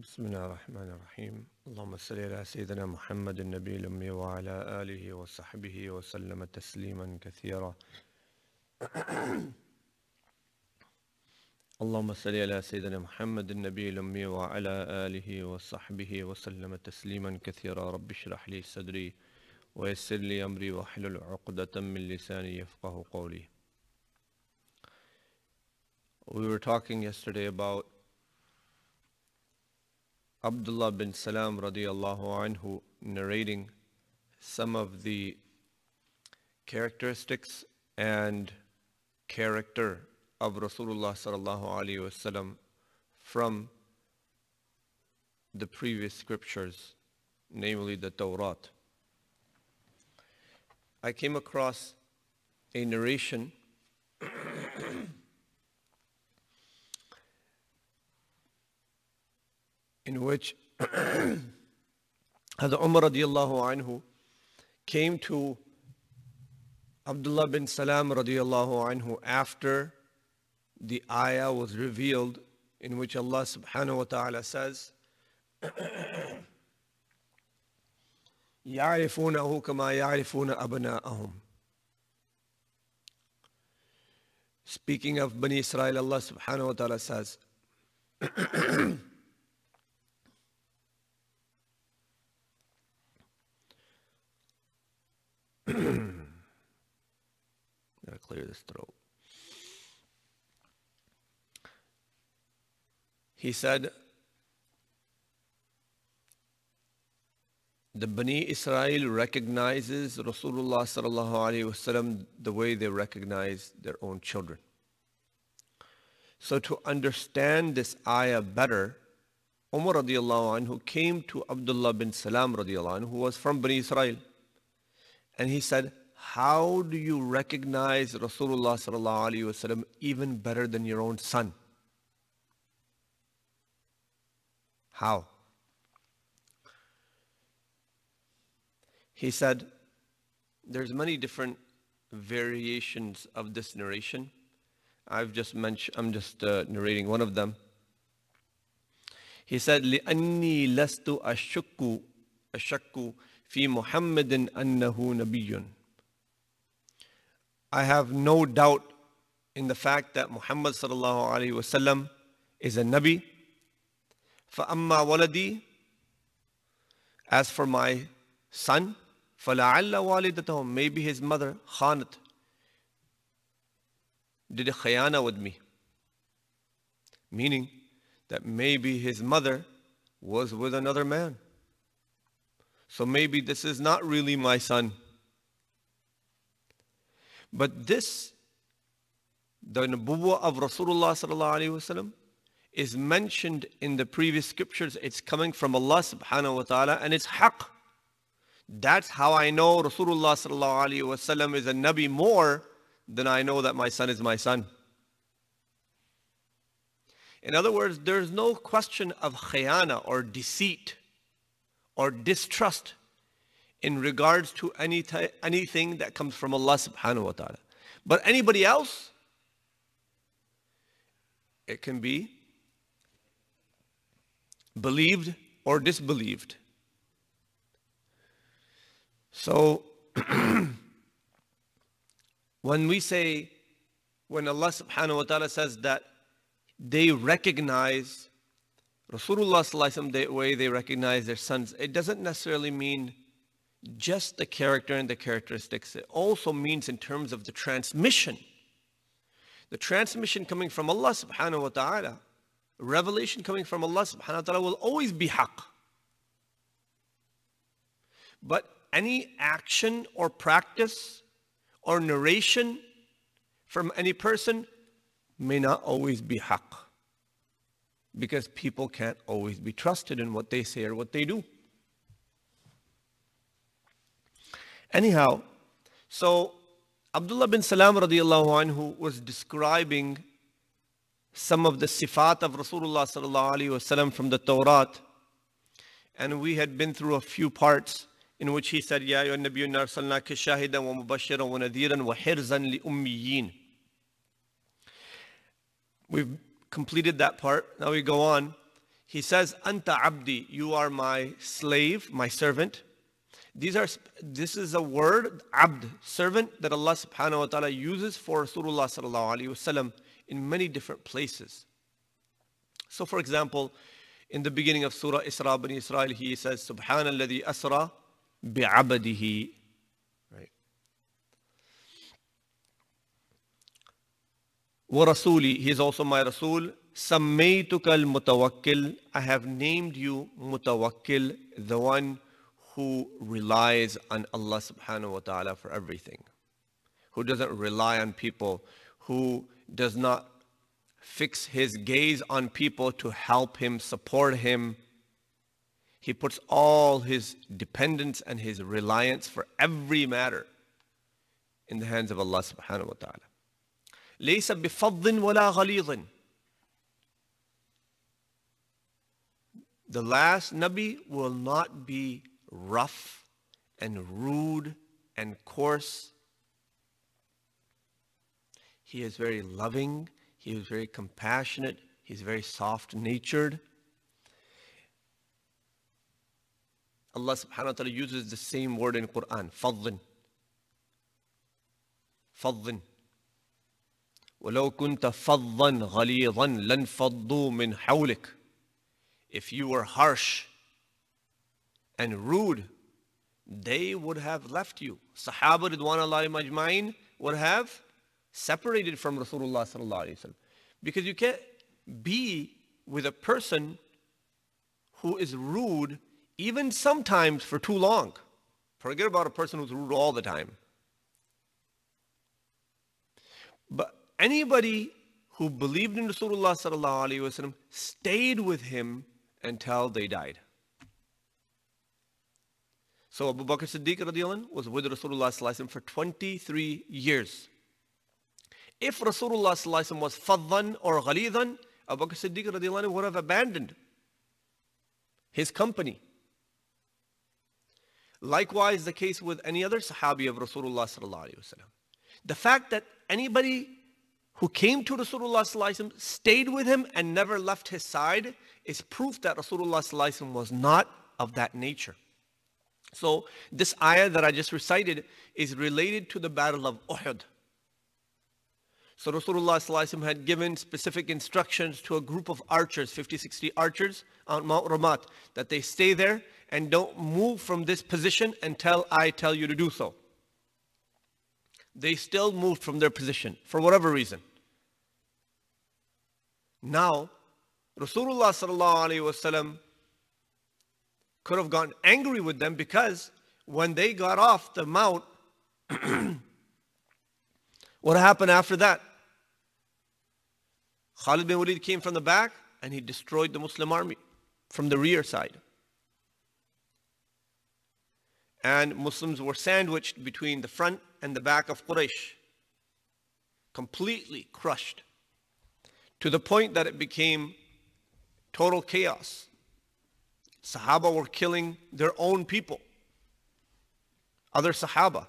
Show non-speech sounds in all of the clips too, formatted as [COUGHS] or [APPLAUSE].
بسم الله الرحمن الرحيم. اللهم صل على سيدنا محمد النبي الأمي وعلى آله وصحبه وسلم تسليما كثيرا. [COUGHS] اللهم صل على سيدنا محمد النبي الأمي وعلى آله وصحبه وسلم تسليما كثيرا. رب اشرح لي صدري ويسر لي أمري واحلل عقدة من لساني يفقه قولي. We were talking yesterday about Abdullah bin Salam radiallahu anhu narrating some of the characteristics and character of Rasulullah sallallahu alaihi wasallam from the previous scriptures, namely the Torah. I came across a narration [CLEARS THROAT] in which [CLEARS THROAT] Hadrat Umar radiallahu anhu came to Abdullah bin Salam radiallahu anhu after the ayah was revealed in which Allah subhanahu wa ta'ala says يعرفونه كما يعرفون أبناءهم Speaking of Bani Israel, Allah subhanahu wa ta'ala says [CLEARS THROAT] [CLEARS THROAT] Gotta clear this throat. He said, the Bani Israel recognizes Rasulullah sallallahu alaihi wasallam the way they recognize their own children. So to understand this ayah better, Umar radiallahu anhu came to Abdullah bin Salam radiallahu anhu, who was from Bani Israel. And he said, how do you recognize Rasulullah sallallahu alaihi wasallam even better than your own son? How? He said, there's many different variations of this narration. I've just mentioned, I'm just uh, narrating one of them. He said, لِأَنِّي لَسْتُ أَشُكُّ أَشَكُّ في محمد أنه نبي I have no doubt in the fact that Muhammad sallallahu alaihi wasallam is a nabi. فأما ولدي As for my son, فلعل والدته maybe his mother خانت did a khayana with me. Meaning that maybe his mother was with another man. So maybe this is not really my son. But this, the Nabuwa of Rasulullah sallallahu alaihi wasallam, is mentioned in the previous scriptures. It's coming from Allah subhanahu wa ta'ala and it's haqq. That's how I know Rasulullah sallallahu alaihi wasallam is a Nabi more than I know that my son is my son. In other words, there's no question of khayana or deceit or distrust in regards to any anything that comes from Allah subhanahu wa ta'ala. But anybody else, it can be believed or disbelieved. So [CLEARS THROAT] when we say, when Allah subhanahu wa ta'ala says that they recognize Rasulullah the way they recognize their sons, it doesn't necessarily mean just the character and the characteristics. It also means in terms of the transmission. The transmission coming from Allah subhanahu wa ta'ala, revelation coming from Allah subhanahu wa ta'ala will always be haqq. But any action or practice or narration from any person may not always be haqq because people can't always be trusted in what they say or what they do. Anyhow, so Abdullah bin Salam radiallahu anhu was describing some of the sifat of Rasulullah sallallahu alaihi wasallam from the Torah, and we had been through a few parts in which he said, "Ya ayyuhan nabiyyu arsalnaka shahidan wa mubashiran wa nadhiran wa hirzan li ummiyin." We've completed that part. Now we go on. he says, Anta abdi, you are my slave, my servant. These are, this is a word, abd, servant, that Allah subhanahu wa ta'ala uses for Rasulullah sallallahu alayhi wasallam in many different places. So for example, in the beginning of Surah Isra Bani Israel, he says, Subhanalladhi asra bi'abadihi. Rasuli, he is also my Rasul. Sammaytuka al-mutawakkil. I have named you mutawakkil, the one who relies on Allah subhanahu wa ta'ala for everything. Who doesn't rely on people, who does not fix his gaze on people to help him, support him. He puts all his dependence and his reliance for every matter in the hands of Allah subhanahu wa ta'ala. ليس بفض ولا غليظ The last Nabi will not be rough and rude and coarse. He is very loving he was very compassionate. He's very soft-natured. Allah subhanahu wa ta'ala uses the same word in Quran, فَضٍ فَضٍ ولو كنت فظا غليظا لانفضوا من حولك If you were harsh and rude, they would have left you. Sahaba ridwanullahi majma'in would have separated from Rasulullah sallallahu alaihi wasallam. Because you can't be with a person who is rude even sometimes for too long. Forget about a person who's rude all the time. But anybody who believed in Rasulullah sallallahu alaihi wasallam stayed with him until they died. So Abu Bakr Siddiq radiallahu was with Rasulullah sallallahu for 23 years. If Rasulullah was faddan or ghalidan, Abu Bakr Siddiq would have abandoned his company. Likewise, the case with any other Sahabi of Rasulullah The fact that anybody who came to Rasulullah stayed with him and never left his side is proof that Rasulullah was not of that nature. So this ayah that I just recited is related to the battle of Uhud. So Rasulullah had given specific instructions to a group of archers, 50, 60 archers on Mount Ramat, that they stay there and don't move from this position until I tell you to do so. They still moved from their position for whatever reason. Now, Rasulullah wasallam could have gotten angry with them because when they got off the mount, [CLEARS THROAT] what happened after that? Khalid bin Walid came from the back and he destroyed the Muslim army from the rear side. And Muslims were sandwiched between the front and the back of Quraysh, completely crushed, to the point that it became total chaos. Sahaba were killing their own people, other Sahaba,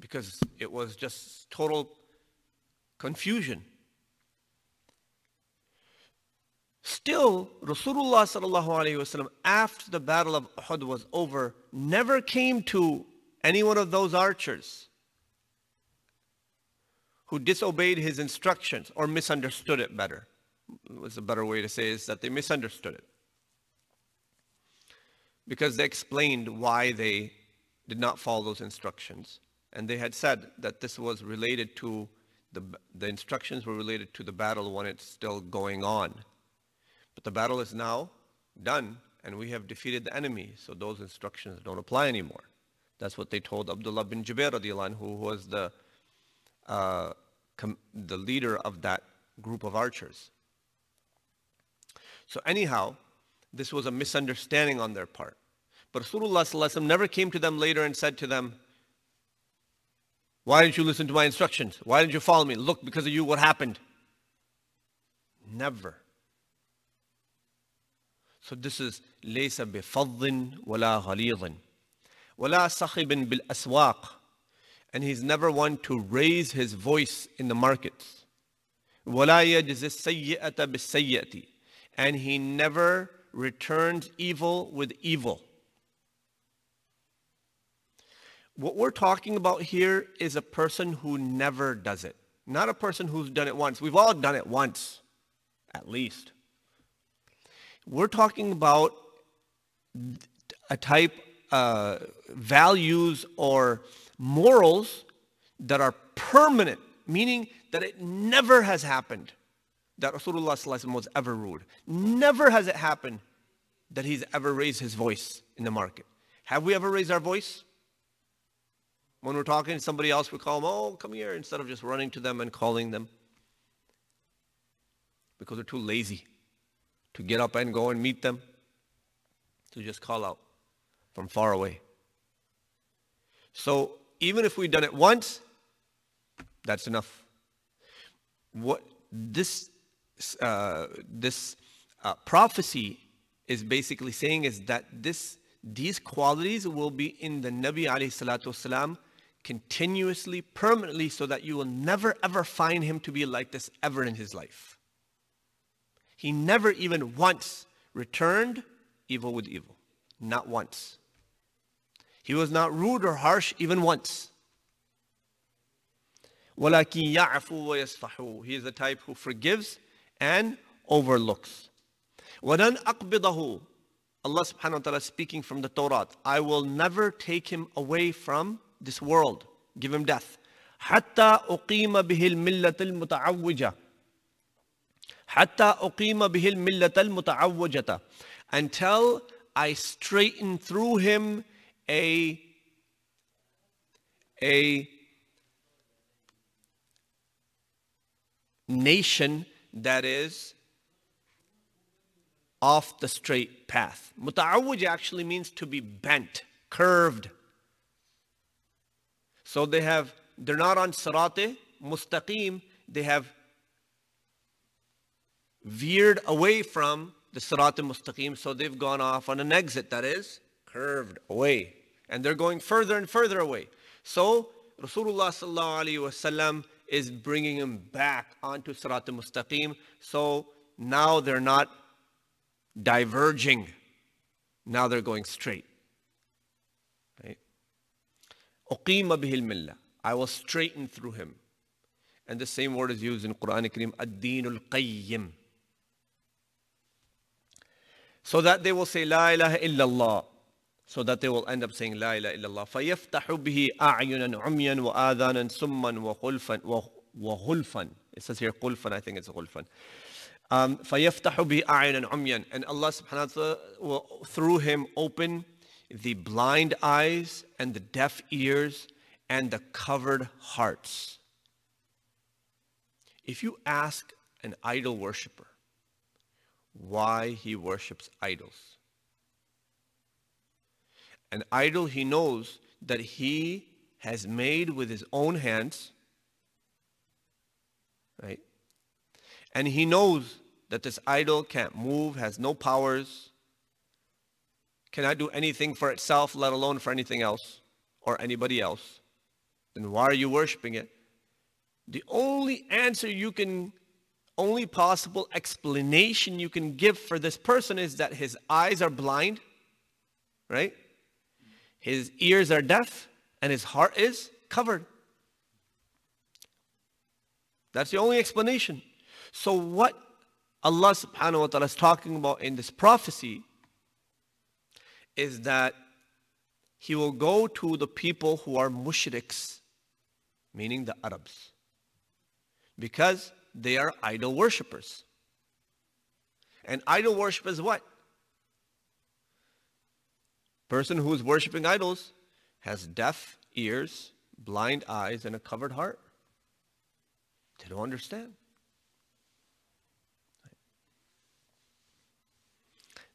because it was just total confusion. Still, Rasulullah sallallahu after the battle of Uhud was over, never came to any one of those archers who disobeyed his instructions or misunderstood it better. Was a better way to say is that they misunderstood it. Because they explained why they did not follow those instructions. And they had said that this was related to the, the instructions were related to the battle when it's still going on. But the battle is now done and we have defeated the enemy, so those instructions don't apply anymore. That's what they told Abdullah bin Jubair who was the, uh, the leader of that group of archers. So anyhow, this was a misunderstanding on their part. But Rasulullah never came to them later and said to them, why didn't you listen to my instructions? Why didn't you follow me? Look, because of you, what happened? Never. So this is ليس بفض ولا غليظ ولا صخب بالأسواق and he's never one to raise his voice in the markets. And he never returns evil with evil. What we're talking about here is a person who never does it, not a person who's done it once. We've all done it once, at least. We're talking about a type uh, values or morals that are permanent, meaning that it never has happened that Rasulullah was ever rude. Never has it happened that he's ever raised his voice in the market. Have we ever raised our voice? When we're talking to somebody else, we call them, oh, come here, instead of just running to them and calling them. Because we're too lazy to get up and go and meet them, to just call out from far away. So even if we've done it once, that's enough. What this uh, this uh, prophecy is basically saying is that this these qualities will be in the Nabi alayhi salatu wasalam continuously, permanently, so that you will never ever find him to be like this ever in his life. He never even once returned evil with evil. Not once. He was not rude or harsh even once. وَلَكِنْ يَعْفُوا وَيَصْفَحُوا He is the type who forgives and overlooks. وَلَنْ أَقْبِضَهُ Allah subhanahu wa ta'ala speaking from the Torah. I will never take him away from this world. Give him death. حتى أقيم به الملة المتعوجة حتى أقيم به الملة المتعوجة until I straighten through him a a nation that is off the straight path. Muta'awwij actually means to be bent, curved. So they have, they're not on sirate, mustaqim, they have veered away from the sirat mustaqim, so they've gone off on an exit that is curved away. And they're going further and further away. So Rasulullah is bringing him back onto Sirat al-Mustaqim. So now they're not diverging. Now they're going straight. Right? I will straighten through him. And the same word is used in Quran Kareem, ad-deenul qayyim. So that they will say, La ilaha illallah so that they will end up saying La ilaha illallah. فَيَفْتَحُ بِهِ أَعْيُنًا عُمْيًا وَآذَانًا سُمًّا وَخُلْفًا وَخُلْفًا It says here قُلْفًا, I think it's خُلْفًا. Um, فَيَفْتَحُ بِهِ أَعْيُنًا عُمْيًا And Allah subhanahu wa ta'ala will through him open the blind eyes and the deaf ears and the covered hearts. If you ask an idol worshiper why he worships idols, an idol he knows that he has made with his own hands, right? And he knows that this idol can't move, has no powers, cannot do anything for itself, let alone for anything else or anybody else. Then why are you worshiping it? The only answer you can, only possible explanation you can give for this person is that his eyes are blind, right? His ears are deaf and his heart is covered. That's the only explanation. So what Allah subhanahu wa ta'ala is talking about in this prophecy is that he will go to the people who are mushriks, meaning the Arabs, because they are idol worshippers. And idol worship is what? Person who is worshiping idols has deaf ears, blind eyes, and a covered heart. They don't understand.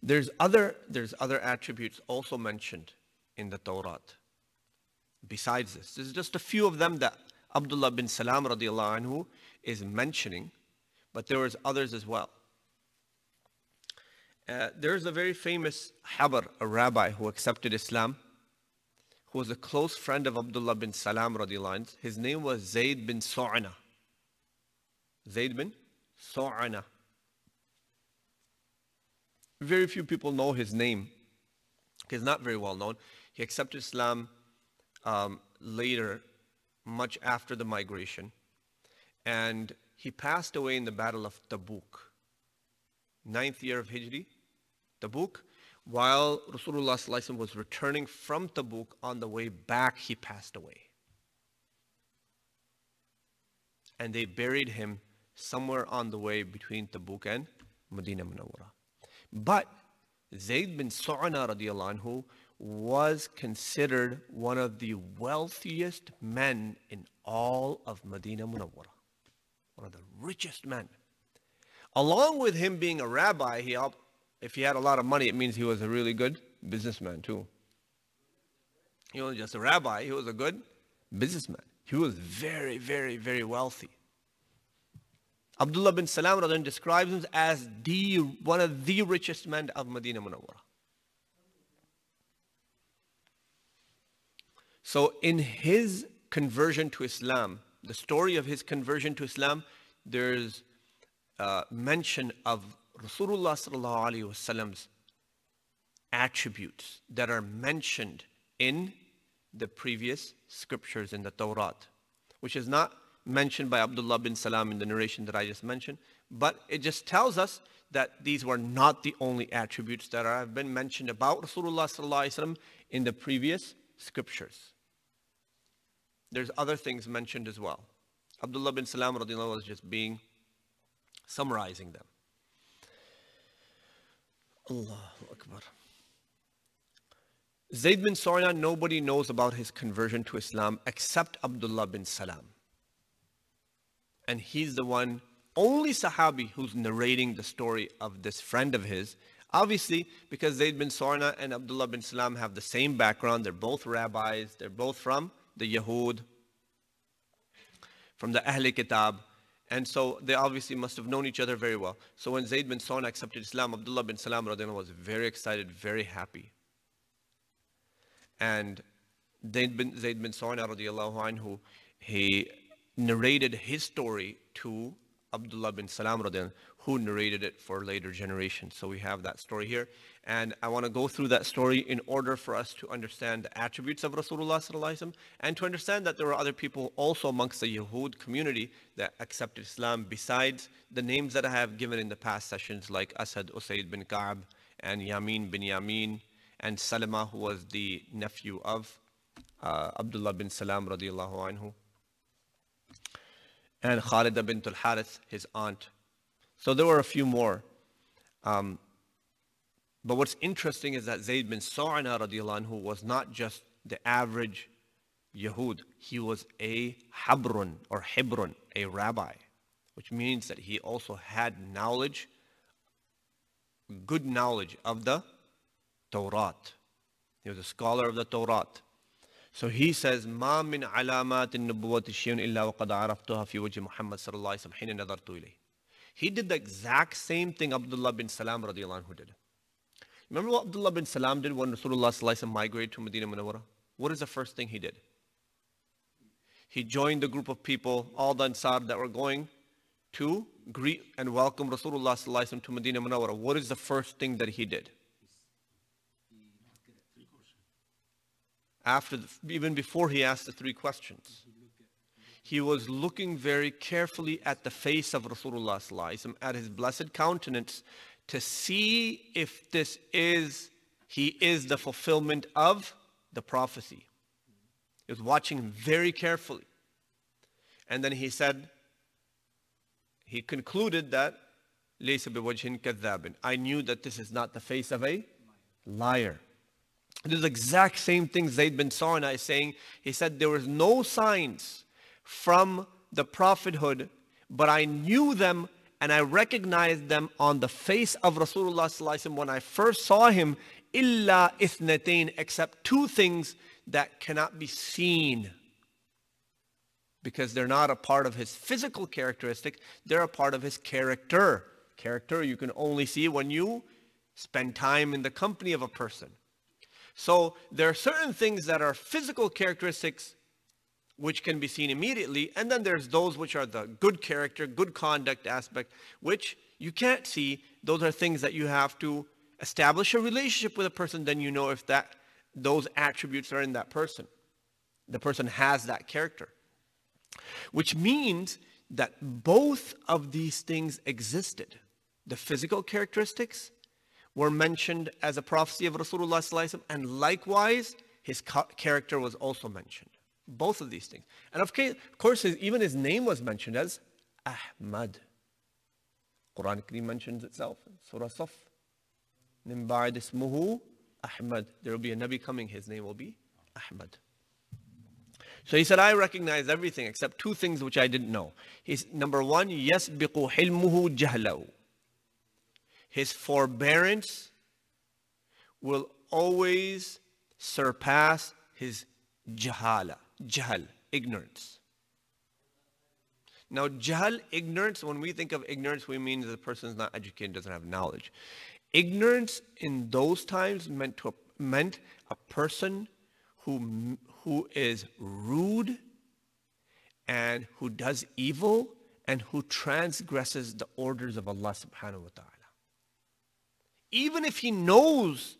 There's other, there's other attributes also mentioned in the Torah. Besides this, there's just a few of them that Abdullah bin Salam radiallahu anhu is mentioning, but there was others as well. Uh, there's a very famous Habr, a rabbi who accepted Islam, who was a close friend of Abdullah bin Salam radiallahu His name was Zayd bin Su'ana. Zayd bin Su'ana. Very few people know his name. He's not very well known. He accepted Islam um, later, much after the migration. And he passed away in the Battle of Tabuk, ninth year of Hijri, Tabuk. While Rasulullah was returning from Tabuk, on the way back, he passed away. And they buried him somewhere on the way between Tabuk and Medina Munawwara. But Zayd bin Su'ana radiallahu anhu was considered one of the wealthiest men in all of Medina Munawwara. One of the richest men. Along with him being a rabbi, he helped, if he had a lot of money, it means he was a really good businessman too. He wasn't just a rabbi, he was a good businessman. He was very, very, very wealthy. Abdullah bin Salam describes him as the, one of the richest men of Medina Munawwara. So in his conversion to Islam, the story of his conversion to Islam, there's uh, mention of Rasulullah sallallahu alaihi wasallam's attributes that are mentioned in the previous scriptures in the Torah, which is not mentioned by Abdullah bin Salam in the narration that I just mentioned, but it just tells us that these were not the only attributes that have been mentioned about Rasulullah in the previous scriptures. There's other things mentioned as well. Abdullah bin Salam was just being summarizing them. Allahu Akbar. Zayd bin Su'ana, nobody knows about his conversion to Islam except Abdullah bin Salam. And he's the one, only Sahabi who's narrating the story of this friend of his. Obviously, because Zayd bin Su'ana and Abdullah bin Salam have the same background. They're both rabbis. They're both from the Yahud, from the Ahl Kitab. And so they obviously must have known each other very well. So when Zayd bin Su'ana accepted Islam, Abdullah bin Salam was very excited, very happy. And Zayd bin, Zayd bin Su'ana anhu, he narrated his story to Abdullah bin Salam who narrated it for later generations. So we have that story here. And I want to go through that story in order for us to understand the attributes of Rasulullah and to understand that there were other people also amongst the Yahud community that accepted Islam besides the names that I have given in the past sessions like Asad Usaid bin Ka'b and Yamin bin Yamin and Salama who was the nephew of uh, Abdullah bin Salam radiallahu anhu and Khalida bint al-Harith, his aunt. So there were a few more. Um, but what's interesting is that Zayd bin Sa'na radiallahu anhu was not just the average Yahud. He was a Habrun or Hebrun, a rabbi, which means that he also had knowledge, good knowledge of the Torah. He was a scholar of the Torah. So he says, ما من علامات النبوة شيء إلا وقد عرفتها في وجه محمد صلى الله عليه وسلم حين نظرت إليه. He did the exact same thing Abdullah bin Salam radiallahu anhu did. Remember what Abdullah bin Salam did when Rasulullah sallallahu migrated to Medina Munawwara? What is the first thing he did? He joined the group of people, all the Ansar that were going to greet and welcome Rasulullah sallallahu to Medina Munawwara. What is the first thing that he did? After the, even before he asked the three questions. He was looking very carefully at the face of Rasulullah at his blessed countenance to see if this is, he is the fulfillment of the prophecy. He was watching him very carefully. And then he said, he concluded that, I knew that this is not the face of a liar. This is the exact same thing Zayd bin Sa'na is saying. He said there was no signs from the prophethood, but I knew them and I recognized them on the face of Rasulullah when I first saw him, illa ithnatain, except two things that cannot be seen because they're not a part of his physical characteristic, they're a part of his character. Character you can only see when you spend time in the company of a person. So there are certain things that are physical characteristics which can be seen immediately, and then there's those which are the good character, good conduct aspect, which you can't see. Those are things that you have to establish a relationship with a person, then you know if that those attributes are in that person. The person has that character. Which means that both of these things existed. The physical characteristics were mentioned as a prophecy of Rasulullah and likewise his character was also mentioned. Both of these things. And of course, even his name was mentioned as Ahmad. Quran Kareem mentions itself in Surah Saf. Min ba'd ismuhu Ahmad. There will be a Nabi coming, his name will be Ahmad. So he said, I recognize everything except two things which I didn't know. He's number one, يسبق حلمه جهله. his forbearance will always surpass his jahala, jahal, ignorance. Now, jahal, ignorance, when we think of ignorance, we mean that the person is not educated, doesn't have knowledge. Ignorance in those times meant, to, meant a person who, who is rude and who does evil and who transgresses the orders of Allah subhanahu wa ta'ala. Even if he knows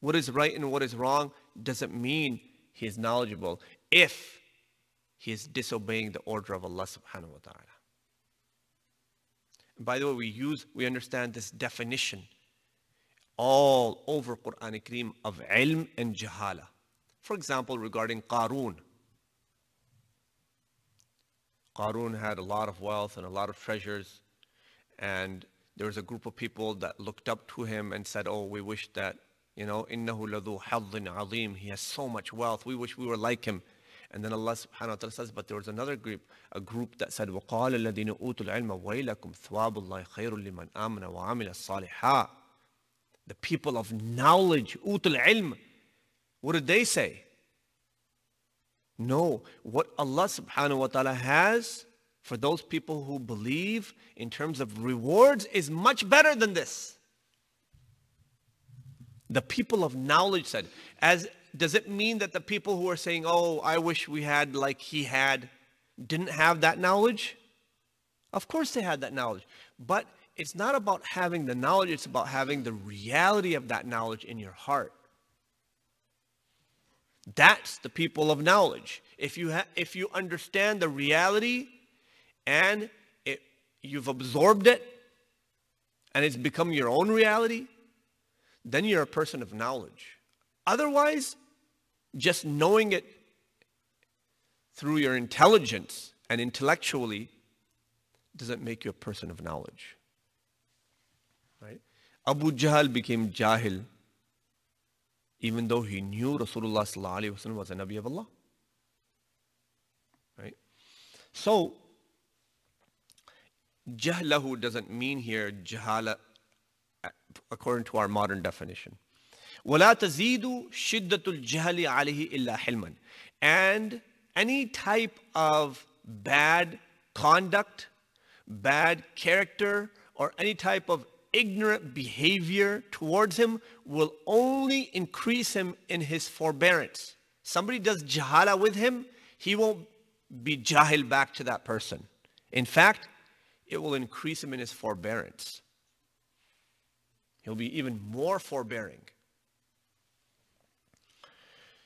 what is right and what is wrong, doesn't mean he is knowledgeable if he is disobeying the order of Allah subhanahu wa ta'ala. By the way, we use, we understand this definition all over Quran Kareem of ilm and jahala. For example, regarding Qarun. Qarun had a lot of wealth and a lot of treasures, and there was a group of people that looked up to him and said, oh, we wish that, you know, إِنَّهُ لَذُو حَظٍ عَظِيمٍ He has so much wealth. We wish we were like him. And then Allah subhanahu wa ta'ala says, but there was another group, a group that said, وَقَالَ الَّذِينَ أُوتُوا الْعِلْمَ وَيْلَكُمْ ثُوَابُ اللَّهِ خَيْرٌ لِمَنْ آمَنَ وَعَمِلَ الصَّالِحَاتِ The people of knowledge, أُوتُوا الْعِلْمَ What did they say? No, what Allah subhanahu wa ta'ala has for those people who believe in terms of rewards is much better than this. The people of knowledge said, as does it mean that the people who are saying, oh, I wish we had like he had, didn't have that knowledge? Of course they had that knowledge. But it's not about having the knowledge, it's about having the reality of that knowledge in your heart. That's the people of knowledge. If you, if you understand the reality and it, you've absorbed it and it's become your own reality, then you're a person of knowledge. Otherwise, just knowing it through your intelligence and intellectually doesn't make you a person of knowledge. Right? Abu Jahl became Jahil even though he knew Rasulullah was a Nabi of Allah. Right? So, jahlahu doesn't mean here jahala according to our modern definition. وَلَا تَزِيدُ شِدَّةُ الْجَهْلِ عَلَيْهِ إِلَّا حِلْمًا And any type of bad conduct, bad character, or any type of ignorant behavior towards him will only increase him in his forbearance. Somebody does jahala with him, he won't be jahil back to that person. In fact, it will increase him in his forbearance. He'll be even more forbearing.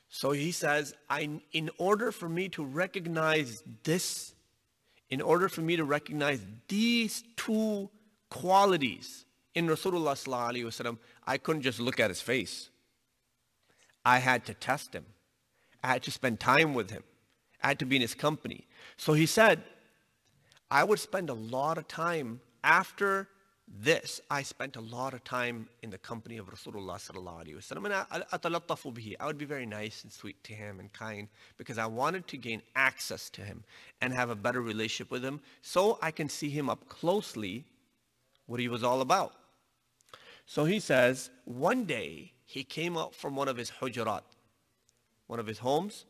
So he says, I, in order for me to recognize this, in order for me to recognize these two qualities in Rasulullah I couldn't just look at his face. I had to test him. I had to spend time with him. I had to be in his company. So he said, I would spend a lot of time after this, I spent a lot of time in the company of Rasulullah sallallahu alaihi wasallam. I would be very nice and sweet to him and kind because I wanted to gain access to him and have a better relationship with him so I can see him up closely what he was all about. So he says, one day he came out from one of his hujurat, one of his homes,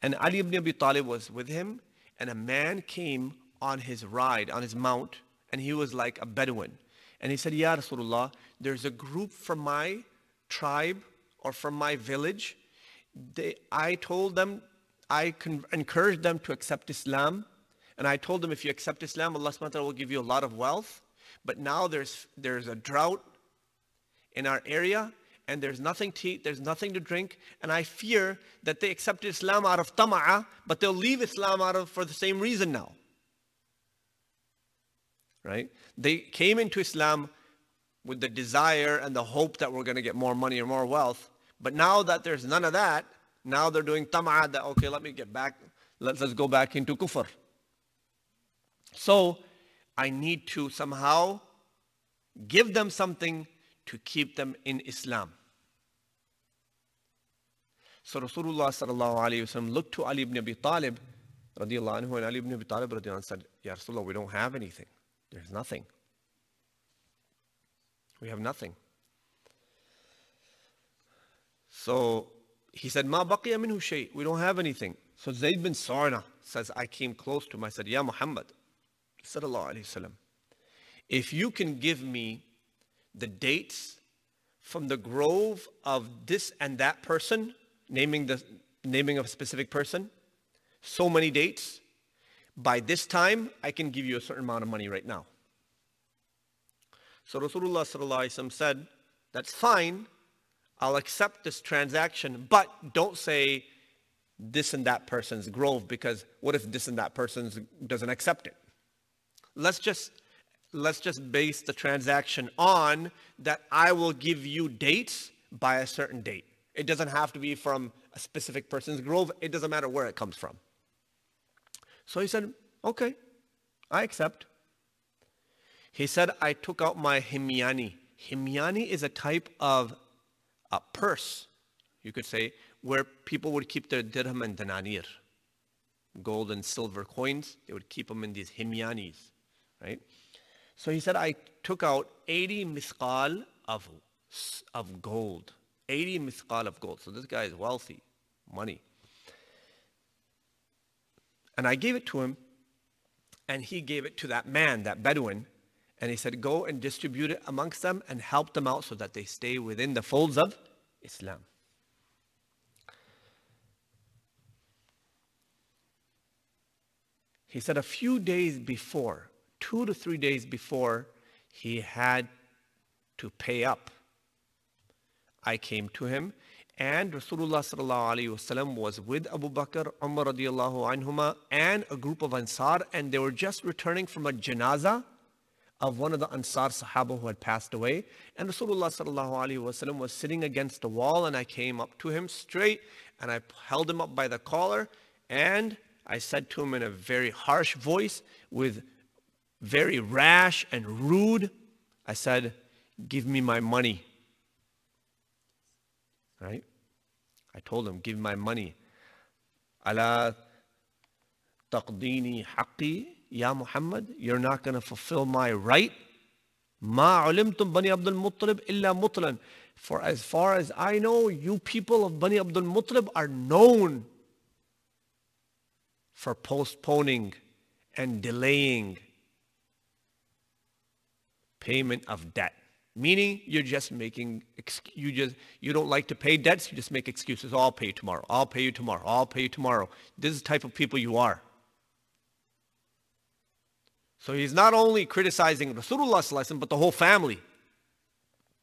and Ali ibn Abi Talib was with him, and a man came on his ride, on his mount, and he was like a Bedouin. And he said, Ya Rasulullah, there's a group from my tribe or from my village. They, I told them, I encouraged them to accept Islam. And I told them, if you accept Islam, Allah subhanahu wa ta'ala will give you a lot of wealth. But now there's, there's a drought in our area and there's nothing to eat, there's nothing to drink, and I fear that they accepted Islam out of tama'a, but they'll leave Islam out of for the same reason now. Right? They came into Islam with the desire and the hope that we're going to get more money or more wealth, but now that there's none of that, now they're doing tama'a that okay, let me get back, let's, let's go back into kufr. So I need to somehow give them something to keep them in Islam. So Rasulullah sallallahu alayhi wasallam looked to Ali ibn Abi Talib radiallahu anhu and Ali ibn Abi Talib radiallahu anhu said, Ya Rasulullah, we don't have anything. There's nothing. We have nothing. So he said, Ma baqiya minhu shay. We don't have anything. So Zayd bin Sa'na says, I came close to him. I said, Ya Muhammad, alayhi wasallam, if you can give me the dates from the grove of this and that person, naming the naming of a specific person, so many dates. By this time, I can give you a certain amount of money right now. So Rasulullah said, that's fine. I'll accept this transaction, but don't say this and that person's grove because what if this and that person doesn't accept it? Let's just let's just base the transaction on that I will give you dates by a certain date. It doesn't have to be from a specific person's grove. It doesn't matter where it comes from. So he said, okay, I accept. He said, I took out my himyani. Himyani is a type of a purse, you could say, where people would keep their dirham and dananir, gold and silver coins. They would keep them in these himyanis, right? So he said, I took out 80 misqal of, of gold. 80 misqal of gold. So this guy is wealthy, money. And I gave it to him, and he gave it to that man, that Bedouin, and he said, Go and distribute it amongst them and help them out so that they stay within the folds of Islam. He said a few days before, two to three days before, he had to pay up I came to him and Rasulullah sallallahu was with Abu Bakr, Umar radiallahu anhuma, and a group of Ansar, and they were just returning from a janazah of one of the Ansar Sahaba who had passed away. And Rasulullah sallallahu was sitting against the wall, and I came up to him straight, and I held him up by the collar, and I said to him in a very harsh voice, with very rash and rude, I said, "Give me my money." Right? I told him, give my money. Ala taqdini haqqi, ya Muhammad, you're not going to fulfill my right. Ma ulimtum bani Abdul Muttalib illa mutlan. For as far as I know, you people of Bani Abdul Muttalib are known for postponing and delaying payment of debt Meaning you're just making, you just, you don't like to pay debts, you just make excuses. Oh, I'll pay you tomorrow. I'll pay you tomorrow. I'll pay you tomorrow. This is the type of people you are. So he's not only criticizing Rasulullah but the whole family,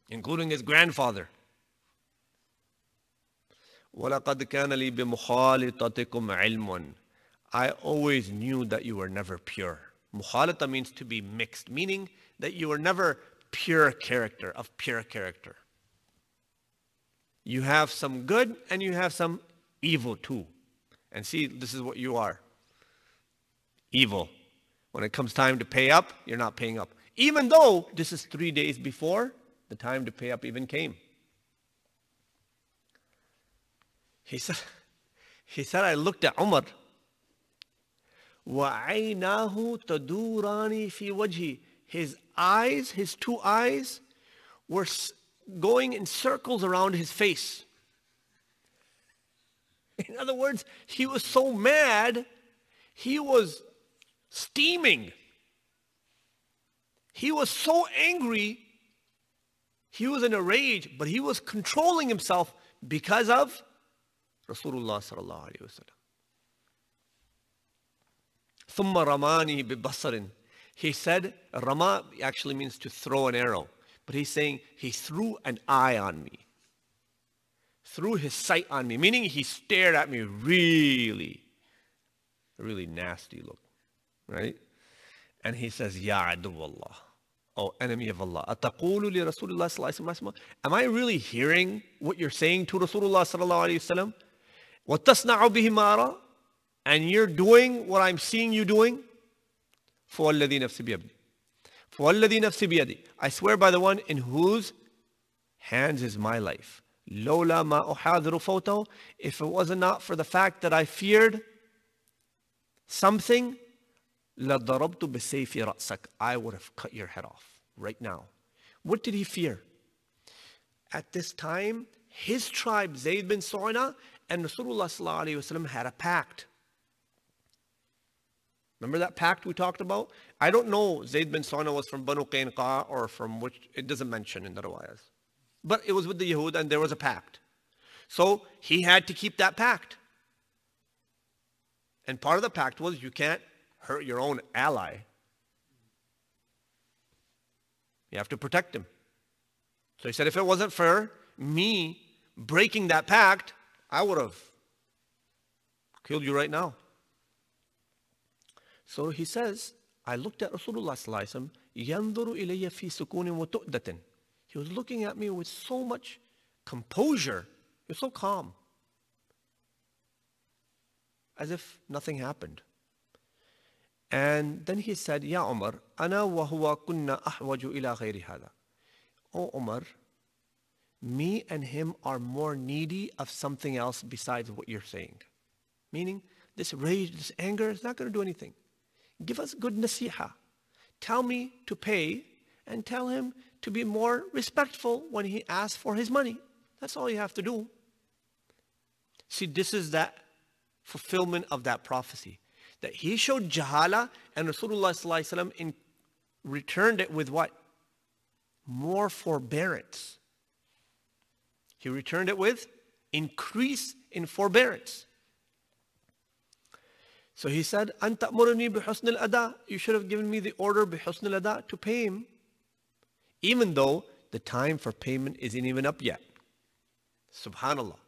including his grandfather. وَلَقَدْ كَانَ لِي بِمُخَالِطَتِكُمْ عِلْمٌ I always knew that you were never pure. Mukhalita means to be mixed, meaning that you were never pure character, of pure character. You have some good and you have some evil too. And see, this is what you are. Evil. When it comes time to pay up, you're not paying up. Even though this is three days before the time to pay up even came. He said, [LAUGHS] he said, I looked at Umar. وَعَيْنَاهُ تَدُورَانِ فِي وَجْهِ his eyes, his two eyes, were going in circles around his face. [LAUGHS] In other words, he was so mad, he was steaming. He was so angry, he was in a rage, but he was controlling himself because of Rasulullah sallallahu alayhi wa sallam. ثم رماني ببصر he said, Rama actually means to throw an arrow, but he's saying he threw an eye on me, threw his sight on me, meaning he stared at me really, really nasty look, right? And he says, Ya aduwallah, oh enemy of Allah. Ataqulu li Rasulullah sallallahu Am I really hearing what you're saying to Rasulullah sallallahu alayhi wasallam? What mara? And you're doing what I'm seeing you doing? فوالذي نفسي بيده فوالذي نفسي بيدي I swear by the one in whose hands is my life لولا ما أحاذر فوته If it was not for the fact that I feared something لضربت بسيف رأسك I would have cut your head off right now What did he fear? At this time, his tribe, Zayd bin Su'na, and Rasulullah had a pact. Remember that pact we talked about? I don't know Zayd bin Sa'na was from Banu Qainqa or from which, it doesn't mention in the riwayas. But it was with the Yahud and there was a pact. So he had to keep that pact. And part of the pact was you can't hurt your own ally. You have to protect him. So he said, if it wasn't for me breaking that pact, I would have killed you right now. So he says, I looked at Rasulullah sallallahu alayhi wa He was looking at me with so much composure. He was so calm. As if nothing happened. And then he said, Ya Umar, ana wa huwa kunna ahwaju ila ghayri hada. O Umar, me and him are more needy of something else besides what you're saying. Meaning, this rage, this anger is not going to do anything. Give us good nasiha. Tell me to pay and tell him to be more respectful when he asks for his money. That's all you have to do. See, this is that fulfillment of that prophecy. That he showed jahala and Rasulullah in, returned it with what? More forbearance. He returned it with increase in forbearance. So he said, Antamuruni bihusn ada. You should have given me the order bihusn al-ada to pay him. Even though the time for payment isn't even up yet. Subhanallah.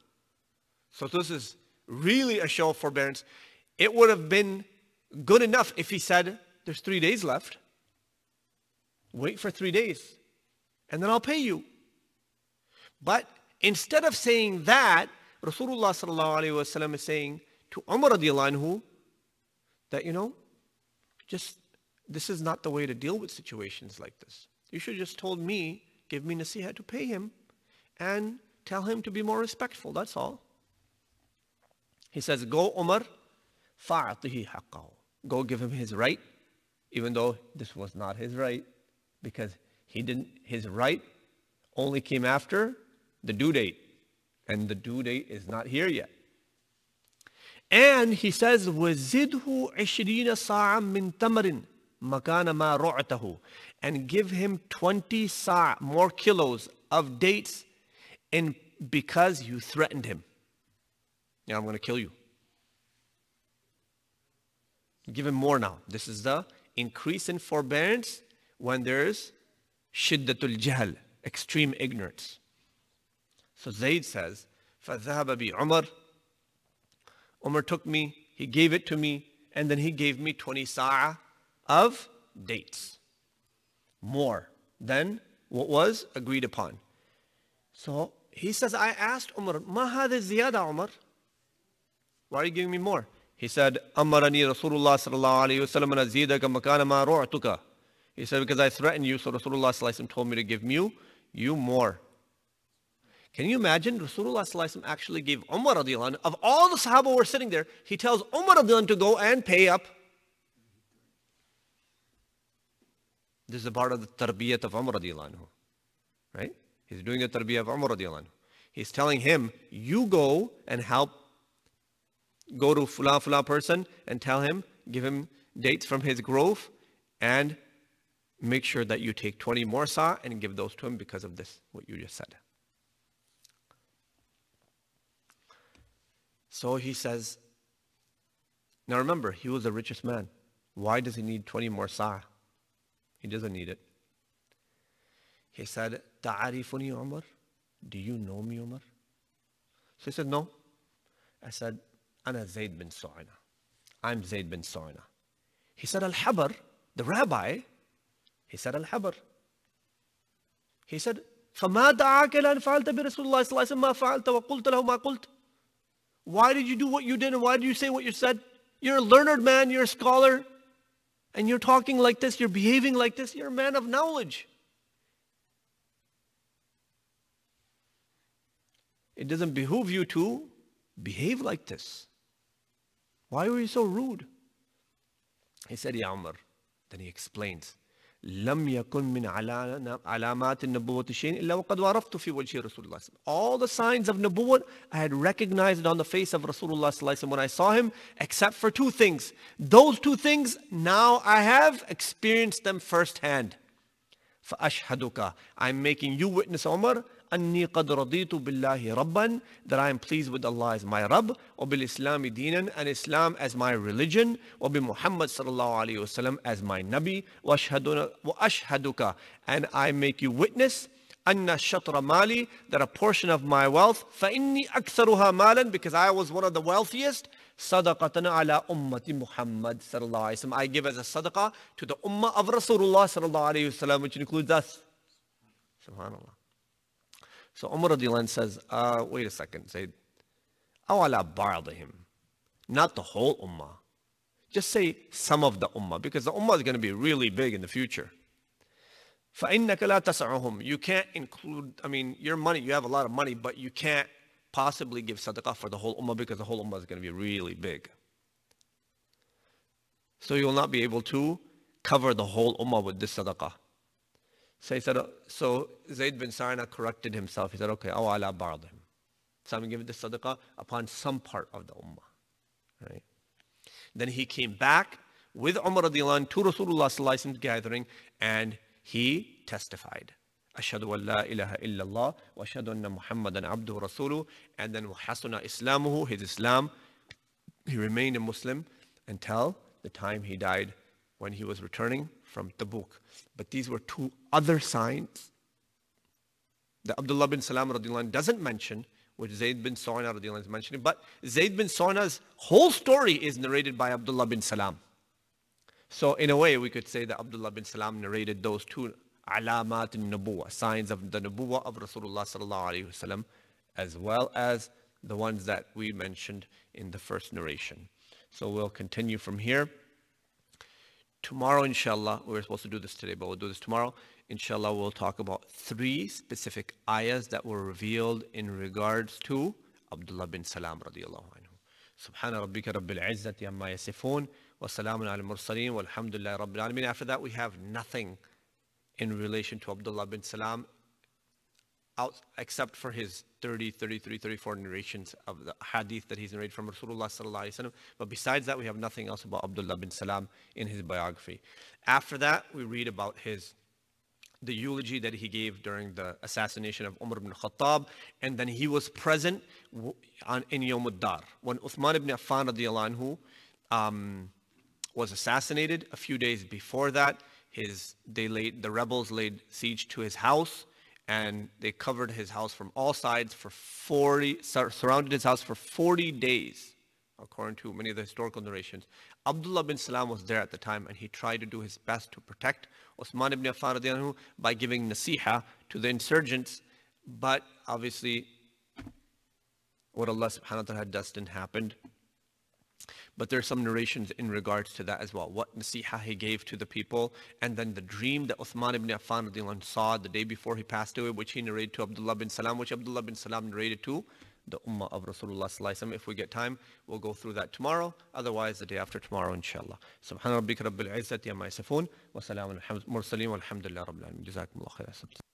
So this is really a show of forbearance. It would have been good enough if he said, there's three days left. Wait for three days and then I'll pay you. But instead of saying that, Rasulullah sallallahu alayhi wa is saying to Umar radiallahu anhu, that, you know, just this is not the way to deal with situations like this. You should just told me, give me nasiha to pay him and tell him to be more respectful. That's all. He says, go Umar, fa'atihi haqqahu. Go give him his right, even though this was not his right, because he didn't, his right only came after the due date. And the due date is not here yet. And he says, وَزِدْهُ عِشْرِينَ صَاعًا مِّن تَمْرٍ مَكَانَ مَا رُعْتَهُ And give him 20 sa' more kilos of dates and because you threatened him. Now I'm going to kill you. Give him more now. This is the increase in forbearance when there's shiddatul jahl, extreme ignorance. So Zayd says, فَذَهَبَ بِعُمَرٍ Umar took me, he gave it to me, and then he gave me 20 sa'a of dates. More than what was agreed upon. So he says, I asked Umar, Ma hada ziyada Umar? Why are you giving me more? He said, Amarani Rasulullah sallallahu alayhi wa sallam azidaka makana ma ru'tuka. He said, because I threatened you, so Rasulullah sallallahu told me to give you, you more. Can you imagine? Rasulullah actually gave Umar radiallahu of all the Sahaba were sitting there, he tells Umar radiallahu to go and pay up. This is a part of the tarbiyat of Umar radiallahu right? He's doing the tarbiyat of Umar radiallahu He's telling him, you go and help, go to fula fula person and tell him, give him dates from his grove and make sure that you take 20 more sa and give those to him because of this, what you just said. So he says, now remember, he was the richest man. Why does he need 20 more sa'? He doesn't need it. He said, Ta'arifuni Umar? Do you know me, Umar? So he said, No. I said, Ana Zayd bin Su'ana. I'm Zayd bin Su'ana. He said, Al Habar, the rabbi, he said, Al Habar. He said, فما دعاك لأن فعلت برسول الله صلى الله عليه وسلم ما فعلت وقلت له ما قلت why did you do what you did and why did you say what you said? You're a learned man, you're a scholar, and you're talking like this, you're behaving like this, you're a man of knowledge. It doesn't behoove you to behave like this. Why were you so rude? He said, Ya Umar. Then he explains. لم يكن من علامات النبوة شيء إلا وقد وعرفت في وجه رسول الله All the signs of Nabuwwat, I had recognized it on the face of Rasulullah when I saw him, except for two things. Those two things, now I have experienced them firsthand. فأشهدك I'm making you witness, Umar, أني قد رضيت بالله ربا that I am pleased with Allah as my رب وبالإسلام دينا and Islam as my religion وبمحمد صلى الله عليه وسلم as my نبي. وأشهد وأشهدك and I make you witness أن الشطر مالي that a portion of my wealth فإني أكثرها مالا because I was one of the wealthiest صدقة على أمة محمد صلى الله عليه وسلم. I give as a صدقة to the أمة of رسول الله صلى الله عليه وسلم which includes us. سبحان الله. so Umar radiallahu says, uh, wait a second, say, awala ba'dihim. Not the whole ummah. Just say some of the ummah, because the ummah is going to be really big in the future. فَإِنَّكَ لَا تَسَعُهُمْ You can't include, I mean, your money, you have a lot of money, but you can't possibly give sadaqah for the whole ummah because the whole ummah is going to be really big. So you will not be able to cover the whole ummah with this sadaqah. So he said, oh, so Zayd bin Sa'na corrected himself. He said, okay, aw ala him. So I'm giving the sadaqah upon some part of the ummah. Right? Then he came back with Umar radiallahu to Rasulullah's gathering and he testified. Ashadu an la ilaha illallah wa ashadu anna Muhammadan abduhu Rasulu, And then hasuna islamuhu, his Islam. He remained a Muslim until the time he died when he was returning from Tabuk. But these were two other signs that Abdullah bin Salam doesn't mention, which Zayd bin Sa'na is mentioning. But Zayd bin Sa'na's whole story is narrated by Abdullah bin Salam. So in a way, we could say that Abdullah bin Salam narrated those two alamat nubuwa, signs of the nubuwa of Rasulullah sallallahu wasallam, as well as the ones that we mentioned in the first narration. So we'll continue from here Tomorrow, inshallah, we were supposed to do this today, but we'll do this tomorrow. Inshallah, we'll talk about three specific ayahs that were revealed in regards to Abdullah bin Salam radiallahu anhu. سبحان ربك رب العزة عما يصفون وسلام على المرسلين والحمد لله رب العالمين. After that, we have nothing in relation to Abdullah bin Salam out, except for his 30, 33, 34 narrations of the hadith that he's narrated from Rasulullah sallallahu alaihi wasallam. But besides that, we have nothing else about Abdullah bin Salam in his biography. After that, we read about his the eulogy that he gave during the assassination of Umar ibn Khattab, and then he was present on, in Yom Dar when Uthman ibn Affan anhu, um, was assassinated. A few days before that, his they laid the rebels laid siege to his house and they covered his house from all sides for 40, surrounded his house for 40 days, according to many of the historical narrations. Abdullah bin Salam was there at the time, and he tried to do his best to protect Osman ibn Affan by giving nasiha to the insurgents, but obviously what Allah subhanahu wa ta'ala had destined happened. But there are some narrations in regards to that as well. What nasiha he gave to the people, and then the dream that Uthman ibn Affan saw the day before he passed away, which he narrated to Abdullah bin Salam, which Abdullah bin Salam narrated to the Ummah of Rasulullah If we get time, we'll go through that tomorrow. Otherwise, the day after tomorrow, inshallah. Subhana rabbika rabbil izzati amma yasifun. Wa salamun al-mursaleen walhamdulillah rabbil alamin. Jazakumullah khairan.